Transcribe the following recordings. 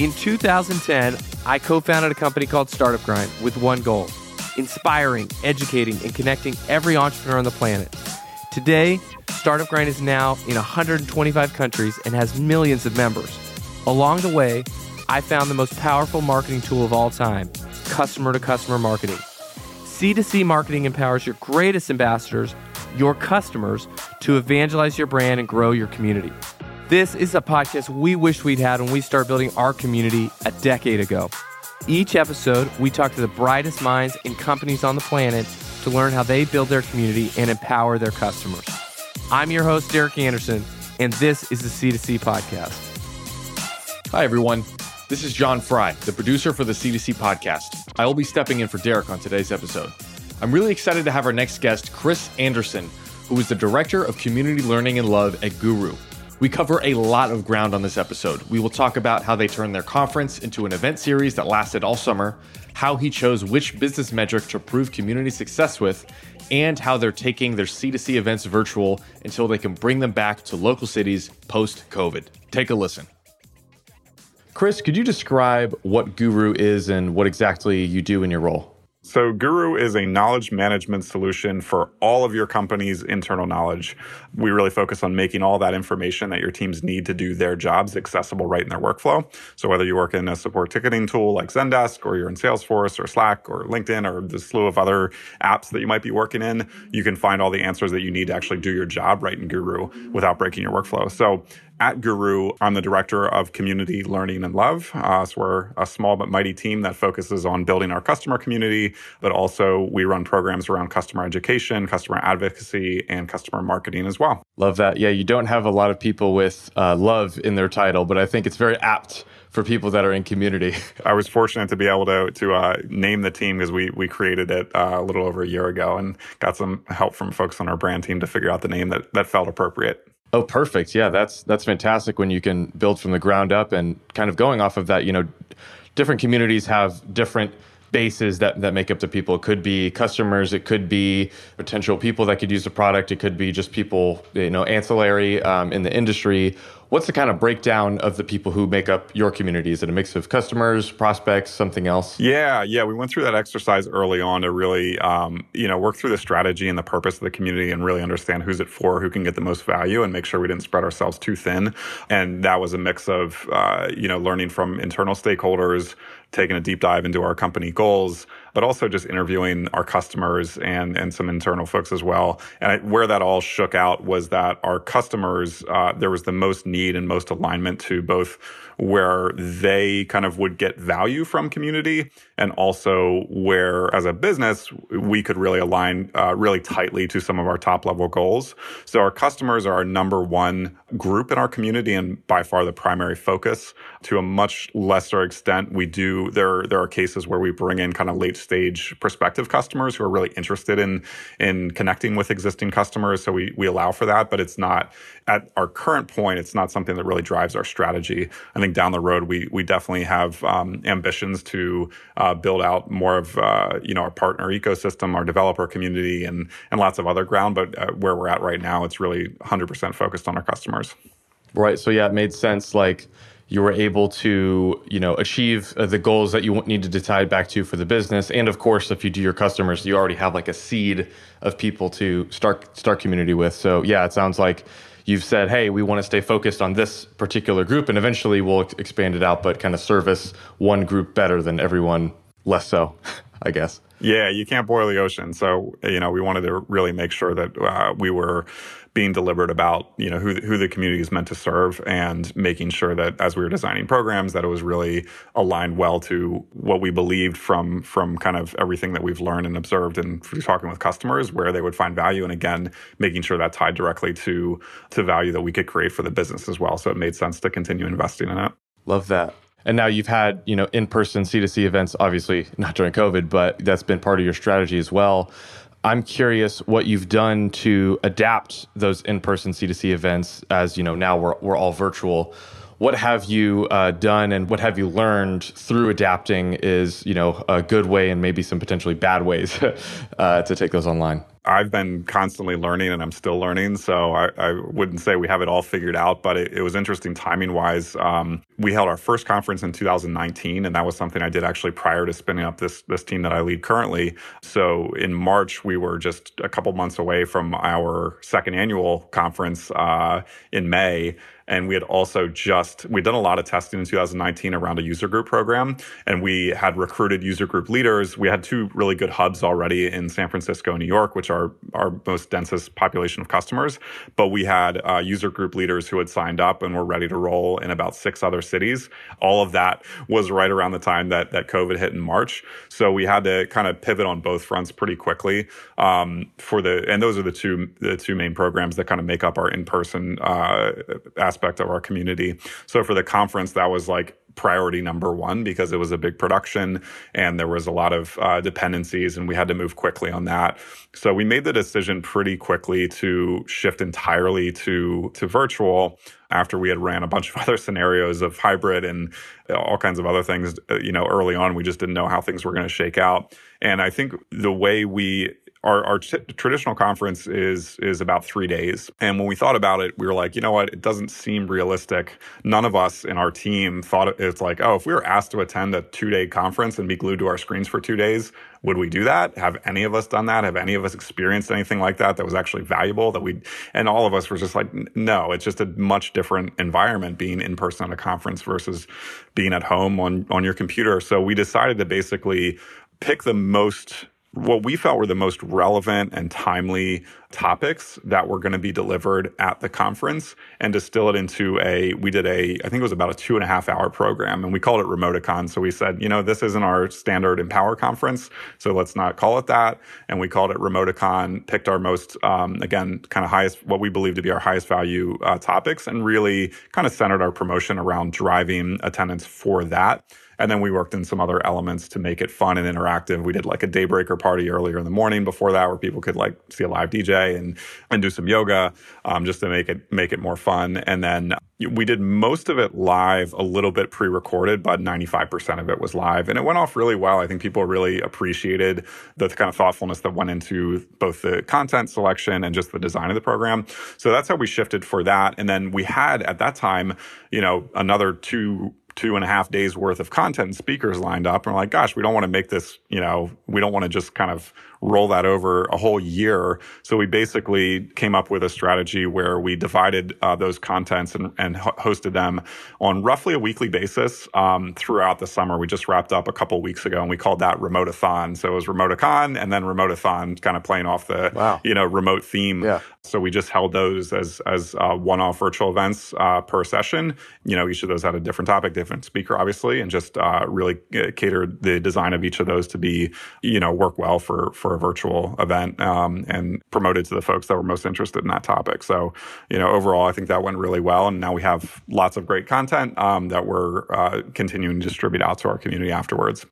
In 2010, I co founded a company called Startup Grind with one goal inspiring, educating, and connecting every entrepreneur on the planet. Today, Startup Grind is now in 125 countries and has millions of members. Along the way, I found the most powerful marketing tool of all time customer to customer marketing. C2C marketing empowers your greatest ambassadors, your customers, to evangelize your brand and grow your community. This is a podcast we wish we'd had when we started building our community a decade ago. Each episode, we talk to the brightest minds in companies on the planet to learn how they build their community and empower their customers. I'm your host, Derek Anderson, and this is the C2C podcast. Hi, everyone. This is John Fry, the producer for the C2C podcast. I will be stepping in for Derek on today's episode. I'm really excited to have our next guest, Chris Anderson, who is the Director of Community Learning and Love at Guru. We cover a lot of ground on this episode. We will talk about how they turned their conference into an event series that lasted all summer, how he chose which business metric to prove community success with, and how they're taking their C2C events virtual until they can bring them back to local cities post COVID. Take a listen. Chris, could you describe what Guru is and what exactly you do in your role? So, Guru is a knowledge management solution for all of your company's internal knowledge. We really focus on making all that information that your teams need to do their jobs accessible right in their workflow. So, whether you work in a support ticketing tool like Zendesk, or you're in Salesforce, or Slack, or LinkedIn, or the slew of other apps that you might be working in, you can find all the answers that you need to actually do your job right in Guru without breaking your workflow. So, at Guru, I'm the director of community learning and love. Uh, so we're a small but mighty team that focuses on building our customer community, but also we run programs around customer education, customer advocacy, and customer marketing as well. Love that. Yeah, you don't have a lot of people with uh, love in their title, but I think it's very apt for people that are in community. I was fortunate to be able to to uh, name the team because we we created it uh, a little over a year ago and got some help from folks on our brand team to figure out the name that that felt appropriate. Oh, perfect. Yeah, that's that's fantastic when you can build from the ground up and kind of going off of that, you know, different communities have different bases that, that make up the people. It could be customers, it could be potential people that could use the product, it could be just people, you know, ancillary um, in the industry. What's the kind of breakdown of the people who make up your community? Is it a mix of customers, prospects, something else? Yeah, yeah. We went through that exercise early on to really, um, you know, work through the strategy and the purpose of the community and really understand who's it for, who can get the most value, and make sure we didn't spread ourselves too thin. And that was a mix of, uh, you know, learning from internal stakeholders, taking a deep dive into our company goals, but also just interviewing our customers and and some internal folks as well. And I, where that all shook out was that our customers, uh, there was the most need and most alignment to both where they kind of would get value from community and also where as a business we could really align uh, really tightly to some of our top level goals. So our customers are our number one group in our community and by far the primary focus. To a much lesser extent we do there there are cases where we bring in kind of late stage prospective customers who are really interested in in connecting with existing customers. So we we allow for that but it's not at our current point it's not something that really drives our strategy. I think think down the road we we definitely have um, ambitions to uh, build out more of uh, you know our partner ecosystem, our developer community, and and lots of other ground. But uh, where we're at right now, it's really 100% focused on our customers. Right. So yeah, it made sense. Like you were able to you know achieve uh, the goals that you needed to tie back to for the business and of course if you do your customers you already have like a seed of people to start start community with so yeah it sounds like you've said, hey, we want to stay focused on this particular group, and eventually we'll expand it out, but kind of service one group better than everyone less so, I guess. Yeah, you can't boil the ocean. So, you know, we wanted to really make sure that uh, we were being deliberate about you know who who the community is meant to serve and making sure that as we were designing programs that it was really aligned well to what we believed from from kind of everything that we've learned and observed and talking with customers where they would find value. And again making sure that tied directly to to value that we could create for the business as well. So it made sense to continue investing in it. Love that. And now you've had, you know, in-person C2C events, obviously not during COVID, but that's been part of your strategy as well. I'm curious what you've done to adapt those in-person C2C events as you know now we're we're all virtual. What have you uh, done and what have you learned through adapting is you know a good way and maybe some potentially bad ways uh, to take those online? I've been constantly learning and I'm still learning. So I, I, wouldn't say we have it all figured out, but it, it was interesting timing wise. Um, we held our first conference in 2019, and that was something I did actually prior to spinning up this this team that I lead currently. So in March, we were just a couple months away from our second annual conference uh, in May. And we had also just, we'd done a lot of testing in 2019 around a user group program. And we had recruited user group leaders. We had two really good hubs already in San Francisco and New York, which are our most densest population of customers. But we had uh, user group leaders who had signed up and were ready to roll in about six other cities. All of that was right around the time that, that COVID hit in March. So we had to kind of pivot on both fronts pretty quickly um, for the, and those are the two, the two main programs that kind of make up our in-person uh, aspect aspect of our community. So for the conference, that was like priority number one because it was a big production and there was a lot of uh, dependencies and we had to move quickly on that. So we made the decision pretty quickly to shift entirely to to virtual after we had ran a bunch of other scenarios of hybrid and all kinds of other things. Uh, you know, early on we just didn't know how things were going to shake out. And I think the way we our, our t- traditional conference is is about three days. And when we thought about it we were like you know what? It doesn't seem realistic. None of us in our team thought it's like oh if we were asked to attend a two day conference and be glued to our screens for two days would we do that? Have any of us done that? Have any of us experienced anything like that that was actually valuable that we and all of us were just like no it's just a much different environment being in person at a conference versus being at home on on your computer. So we decided to basically pick the most what we felt were the most relevant and timely topics that were going to be delivered at the conference and distill it into a we did a i think it was about a two and a half hour program and we called it remoticon. So we said you know this isn't our standard empower conference so let's not call it that. And we called it remoticon picked our most um, again kind of highest what we believe to be our highest value uh, topics and really kind of centered our promotion around driving attendance for that and then we worked in some other elements to make it fun and interactive. We did like a daybreaker party earlier in the morning before that, where people could like see a live DJ and and do some yoga, um, just to make it make it more fun. And then we did most of it live, a little bit pre-recorded, but 95% of it was live, and it went off really well. I think people really appreciated the kind of thoughtfulness that went into both the content selection and just the design of the program. So that's how we shifted for that. And then we had at that time, you know, another two two and a half days worth of content and speakers lined up. And we're like, gosh, we don't want to make this, you know, we don't want to just kind of roll that over a whole year. So we basically came up with a strategy where we divided uh, those contents and, and, hosted them on roughly a weekly basis um, throughout the summer. We just wrapped up a couple weeks ago, and we called that Remote-a-thon. So it was Remote-a-con and then Remote-a-thon, kind of playing off the wow. you know remote theme. Yeah. So we just held those as as uh, one-off virtual events uh, per session. You know, each of those had a different topic, different speaker, obviously, and just uh, really uh, catered the design of each of those to be you know work well for for a virtual event um, and promoted to the folks that were most interested in that topic. So you know, overall, I think that went really well, and now we have lots of great content um, that we're uh, continuing to distribute out to our community afterwards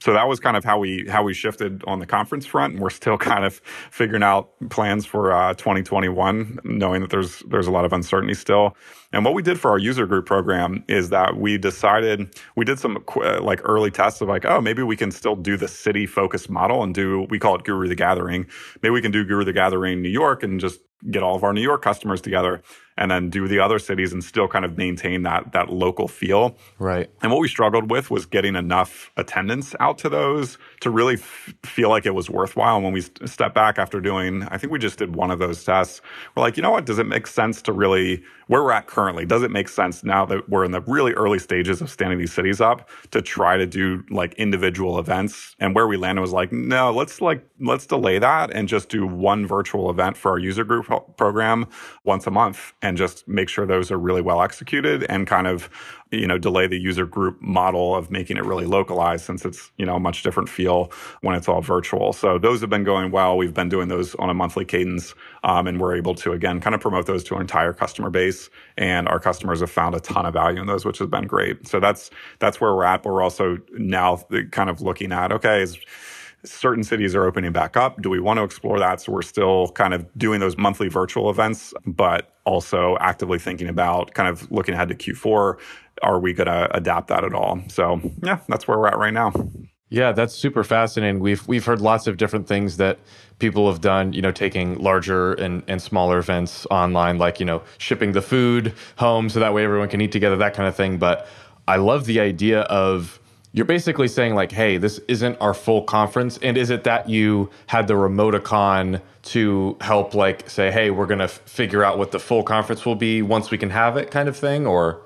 so that was kind of how we how we shifted on the conference front. And we're still kind of figuring out plans for uh, 2021 knowing that there's there's a lot of uncertainty still. And what we did for our user group program is that we decided we did some uh, like early tests of like oh maybe we can still do the city focused model and do we call it guru the gathering. Maybe we can do guru the gathering new york and just get all of our new york customers together and then do the other cities and still kind of maintain that that local feel. Right. And what we struggled with was getting enough attendance out to those to really f- feel like it was worthwhile. And when we st- step back after doing, I think we just did one of those tests. We're like, you know what? Does it make sense to really where we're at currently? Does it make sense now that we're in the really early stages of standing these cities up to try to do like individual events? And where we landed was like, no, let's like let's delay that and just do one virtual event for our user group uh, program once a month and just make sure those are really well executed and kind of you know delay the user group model of making it really localized since it's you know a much different feel when it's all virtual. So those have been going well. We've been doing those on a monthly cadence um, and we're able to again kind of promote those to our entire customer base and our customers have found a ton of value in those which has been great. So that's that's where we're at but we're also now kind of looking at okay is certain cities are opening back up. Do we want to explore that? So we're still kind of doing those monthly virtual events, but also actively thinking about kind of looking ahead to Q4. Are we going to adapt that at all? So yeah, that's where we're at right now. Yeah, that's super fascinating. We've we've heard lots of different things that people have done, you know, taking larger and, and smaller events online, like, you know, shipping the food home so that way everyone can eat together, that kind of thing. But I love the idea of you're basically saying like, hey, this isn't our full conference, and is it that you had the remoticon to help like say, hey, we're gonna f- figure out what the full conference will be once we can have it, kind of thing, or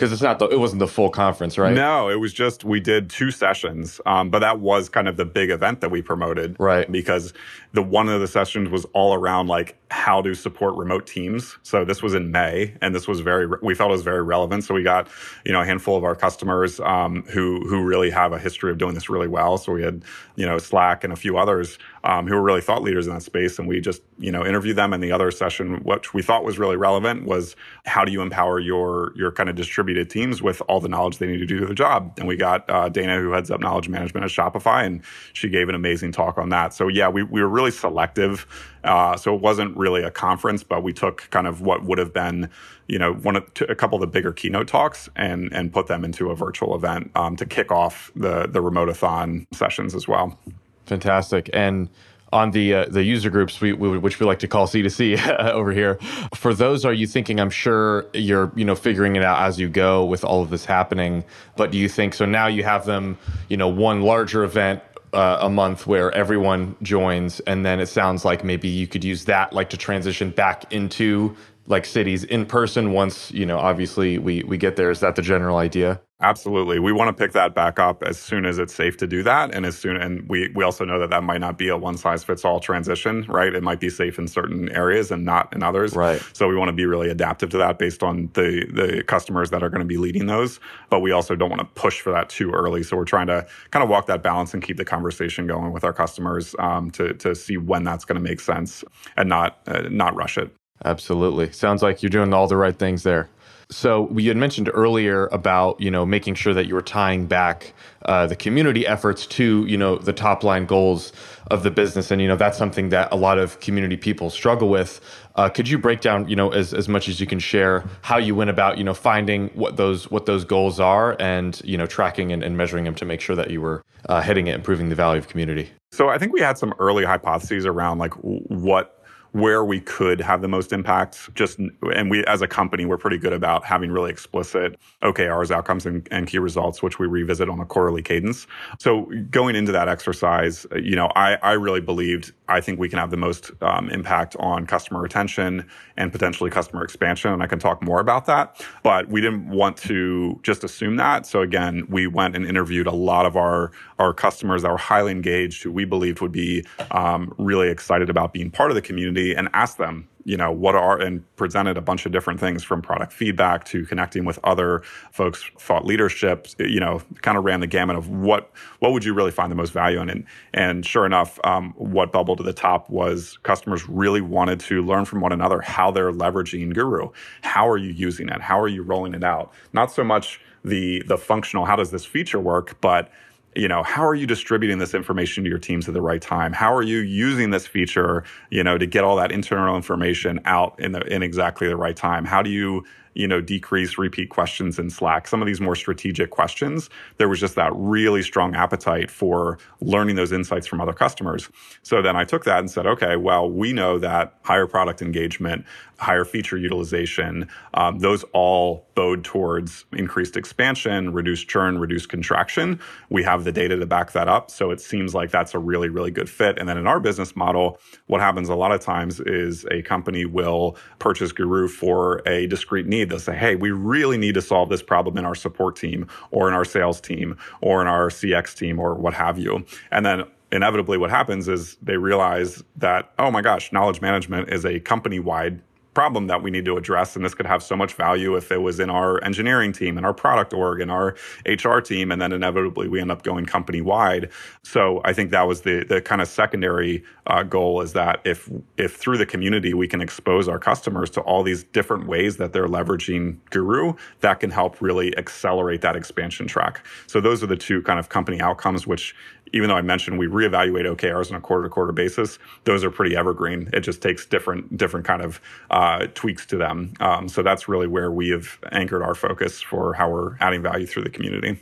because it's not the it wasn't the full conference, right? No, it was just we did two sessions, um, but that was kind of the big event that we promoted, right? Because the one of the sessions was all around like how to support remote teams. So this was in May, and this was very we felt it was very relevant. So we got you know a handful of our customers um, who who really have a history of doing this really well. So we had you know Slack and a few others um, who were really thought leaders in that space, and we just you know interview them. And the other session, which we thought was really relevant, was how do you empower your your kind of distributed teams with all the knowledge they need to do the job. And we got uh, Dana, who heads up knowledge management at Shopify, and she gave an amazing talk on that. So yeah, we we were really selective. Uh, so it wasn't really a conference, but we took kind of what would have been, you know, one of, a couple of the bigger keynote talks and and put them into a virtual event um, to kick off the the remote-a-thon sessions as well. Fantastic. And on the uh, the user groups, we, we, which we like to call C2C over here. For those, are you thinking? I'm sure you're you know figuring it out as you go with all of this happening. But do you think so? Now you have them, you know, one larger event uh, a month where everyone joins, and then it sounds like maybe you could use that like to transition back into like cities in person once you know obviously we we get there. Is that the general idea? Absolutely. We want to pick that back up as soon as it's safe to do that. And as soon, and we, we also know that that might not be a one size fits all transition, right? It might be safe in certain areas and not in others. Right. So we want to be really adaptive to that based on the, the customers that are going to be leading those. But we also don't want to push for that too early. So we're trying to kind of walk that balance and keep the conversation going with our customers um, to, to see when that's going to make sense and not, uh, not rush it. Absolutely. Sounds like you're doing all the right things there. So we had mentioned earlier about you know making sure that you were tying back uh, the community efforts to you know the top line goals of the business, and you know that's something that a lot of community people struggle with. Uh, could you break down you know as, as much as you can share how you went about you know finding what those what those goals are and you know tracking and, and measuring them to make sure that you were uh, hitting it, improving the value of community? So I think we had some early hypotheses around like what where we could have the most impact. Just and we as a company, we're pretty good about having really explicit OKRs, outcomes, and, and, key results, which we revisit on a quarterly cadence. So going into that exercise, you know, I, I really believed I think we can have the most um, impact on customer retention and potentially customer expansion, and I can talk more about that. But we didn't want to just assume that. So again, we went and interviewed a lot of our our customers that were highly engaged, who we believed would be um, really excited about being part of the community community and asked them you know what are and presented a bunch of different things from product feedback to connecting with other folks thought leadership you know kind of ran the gamut of what what would you really find the most value in? And and sure enough um, what bubbled to the top was customers really wanted to learn from one another how they're leveraging guru. How are you using it? How are you rolling it out? Not so much the the functional how does this feature work but you know how are you distributing this information to your teams at the right time how are you using this feature you know to get all that internal information out in the in exactly the right time how do you you know, decrease repeat questions in Slack. Some of these more strategic questions, there was just that really strong appetite for learning those insights from other customers. So then I took that and said, okay, well, we know that higher product engagement, higher feature utilization, um, those all bode towards increased expansion, reduced churn, reduced contraction. We have the data to back that up. So it seems like that's a really, really good fit. And then in our business model, what happens a lot of times is a company will purchase Guru for a discrete need. They'll say, hey, we really need to solve this problem in our support team or in our sales team or in our CX team or what have you. And then inevitably what happens is they realize that, oh my gosh, knowledge management is a company wide problem that we need to address. And this could have so much value if it was in our engineering team and our product org and our HR team. And then inevitably we end up going company wide. So I think that was the, the kind of secondary uh, goal is that if, if through the community we can expose our customers to all these different ways that they're leveraging Guru, that can help really accelerate that expansion track. So those are the two kind of company outcomes, which even though I mentioned we reevaluate OKRs on a quarter to quarter basis, those are pretty evergreen. It just takes different different kind of uh, tweaks to them. Um, so that's really where we have anchored our focus for how we're adding value through the community.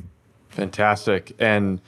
Fantastic. And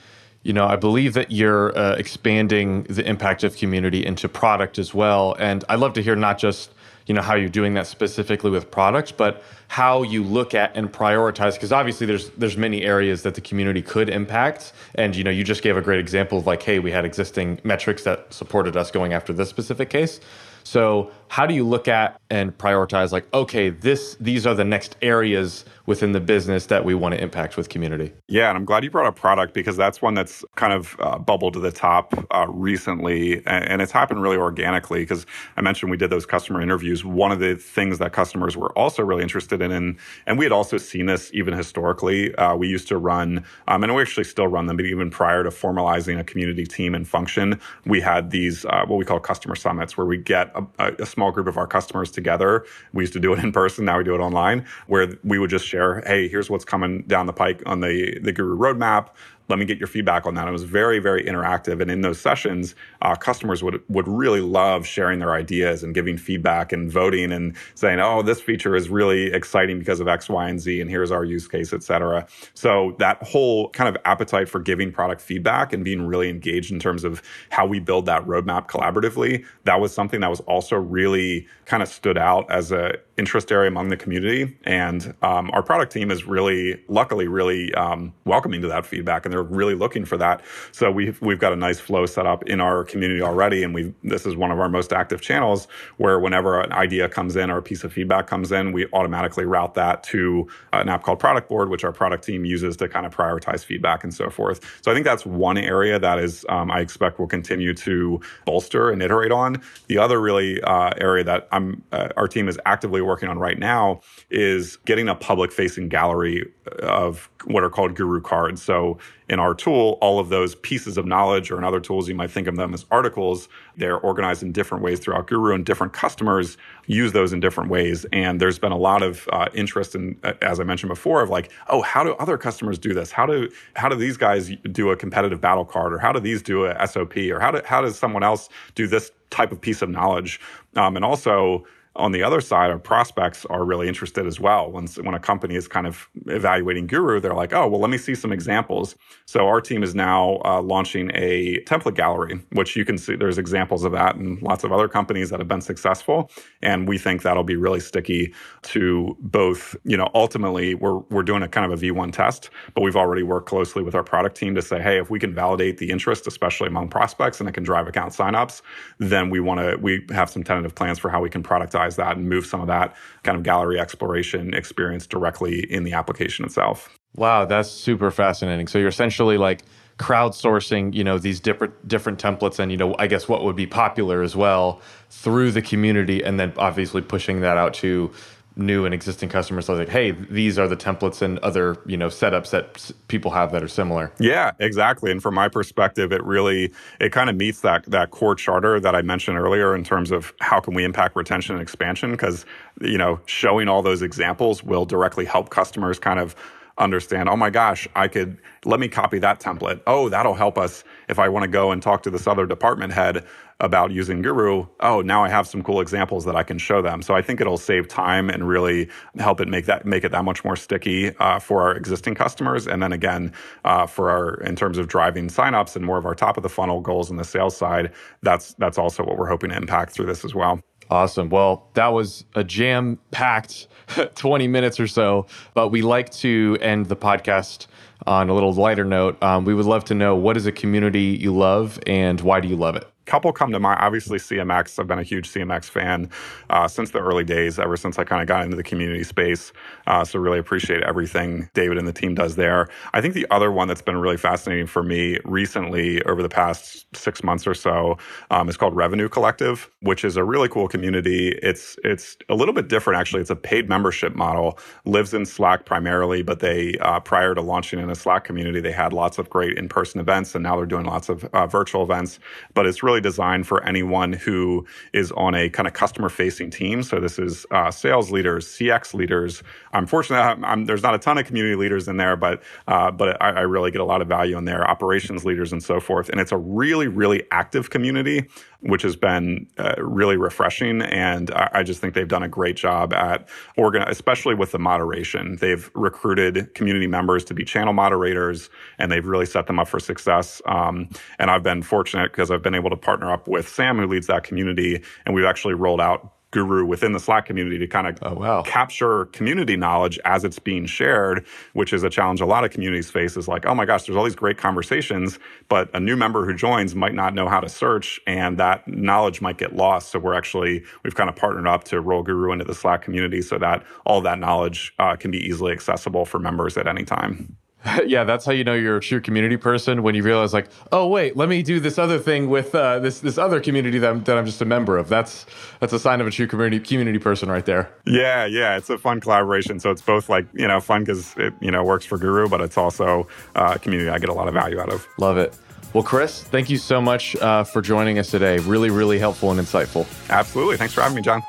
you know, I believe that you're uh, expanding the impact of community into product as well. And I'd love to hear not just you know how you're doing that specifically with products, but how you look at and prioritize because obviously there's there's many areas that the community could impact. And you know you just gave a great example of like hey we had existing metrics that supported us going after this specific case. So how do you look at and prioritize like okay this these are the next areas within the business that we want to impact with community? Yeah and i'm glad you brought up product because that's one that's kind of uh, bubbled to the top uh, recently and, it's happened really organically because i mentioned we did those customer interviews. One of the things that customers were also really interested in and, and we had also seen this even historically uh, we used to run um, and we actually still run them but even prior to formalizing a community team and function we had these uh, what we call customer summits where we get a, a small group of our customers together. We used to do it in person. Now we do it online where we would just share, Hey, here's what's coming down the pike on the, the Guru roadmap let me get your feedback on that. It was very, very interactive. And in those sessions, uh, customers would, would really love sharing their ideas and giving feedback and voting and saying, oh, this feature is really exciting because of X, Y, and Z, and here's our use case, et cetera. So that whole kind of appetite for giving product feedback and being really engaged in terms of how we build that roadmap collaboratively, that was something that was also really kind of stood out as a interest area among the community. And um, our product team is really, luckily, really um, welcoming to that feedback, and they're really looking for that. So we've we've got a nice flow set up in our community already, and we this is one of our most active channels where whenever an idea comes in or a piece of feedback comes in, we automatically route that to an app called Product Board, which our product team uses to kind of prioritize feedback and so forth. So I think that's one area that is um, I expect will continue to bolster and iterate on. The other really uh, area that I'm uh, our team is actively working on right now is getting a public facing gallery of what are called guru cards. So in our tool, all of those pieces of knowledge or in other tools, you might think of them as articles. They're organized in different ways throughout Guru and different customers use those in different ways. And there's been a lot of uh, interest in, uh, as I mentioned before, of like, oh, how do other customers do this? How do, how do these guys do a competitive battle card or how do these do a SOP or how, do, how does someone else do this type of piece of knowledge? Um, and also, on the other side, our prospects are really interested as well. When, when a company is kind of evaluating Guru, they're like, oh, well, let me see some examples. So our team is now uh, launching a template gallery, which you can see there's examples of that and lots of other companies that have been successful. And we think that'll be really sticky to both, you know, ultimately we're, we're doing a kind of a V1 test, but we've already worked closely with our product team to say, hey, if we can validate the interest, especially among prospects and it can drive account signups, then we want to, we have some tentative plans for how we can productize that and move some of that kind of gallery exploration experience directly in the application itself. Wow, that's super fascinating. So you're essentially like crowdsourcing, you know, these different different templates and you know, I guess what would be popular as well through the community and then obviously pushing that out to new and existing customers like hey these are the templates and other you know setups that people have that are similar. Yeah exactly and from my perspective it really it kind of meets that that core charter that i mentioned earlier in terms of how can we impact retention and expansion because you know showing all those examples will directly help customers kind of understand, oh my gosh, I could, let me copy that template. Oh, that'll help us if I want to go and talk to this other department head about using Guru. Oh, now I have some cool examples that I can show them. So I think it'll save time and really help it make that, make it that much more sticky uh, for our existing customers. And then again, uh, for our, in terms of driving signups and more of our top of the funnel goals on the sales side, that's, that's also what we're hoping to impact through this as well. Awesome. Well, that was a jam packed 20 minutes or so, but we like to end the podcast on a little lighter note. Um, we would love to know what is a community you love and why do you love it? Couple come to mind. Obviously, CMX. I've been a huge CMX fan uh, since the early days, ever since I kind of got into the community space. Uh, so, really appreciate everything David and the team does there. I think the other one that's been really fascinating for me recently, over the past six months or so, um, is called Revenue Collective, which is a really cool community. It's it's a little bit different, actually. It's a paid membership model. Lives in Slack primarily, but they uh, prior to launching in a Slack community, they had lots of great in person events, and now they're doing lots of uh, virtual events. But it's really designed for anyone who is on a kind of customer facing team. So this is uh, sales leaders, CX leaders. I'm fortunate I'm, I'm, there's not a ton of community leaders in there, but uh, but I, I, really get a lot of value in there. Operations leaders and so forth. And it's a really really active community, which has been uh, really refreshing. And I, I, just think they've done a great job at organ, especially with the moderation. They've recruited community members to be channel moderators, and they've really set them up for success. Um, and I've been fortunate because I've been able to partner up with Sam, who leads that community, and we've actually rolled out guru within the Slack community to kind of oh, wow. capture community knowledge as it's being shared, which is a challenge a lot of communities face is like, oh my gosh, there's all these great conversations, but a new member who joins might not know how to search and that knowledge might get lost. So we're actually, we've kind of partnered up to roll Guru into the Slack community so that all that knowledge uh, can be easily accessible for members at any time. yeah, that's how you know you're a true community person when you realize like, oh wait, let me do this other thing with uh, this this other community that I'm, that I'm just a member of. That's that's a sign of a true community community person right there. Yeah, yeah, it's a fun collaboration. So it's both like you know fun because it you know works for Guru, but it's also uh, a community I get a lot of value out of. Love it. Well, Chris, thank you so much uh, for joining us today. Really, really helpful and insightful. Absolutely. Thanks for having me, John.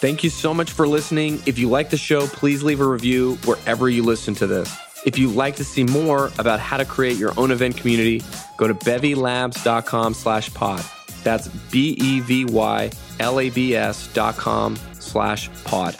Thank you so much for listening. If you like the show, please leave a review wherever you listen to this. If you'd like to see more about how to create your own event community, go to bevylabs.com slash pod. That's B-E-V-Y-L-A-B-S dot com slash pod.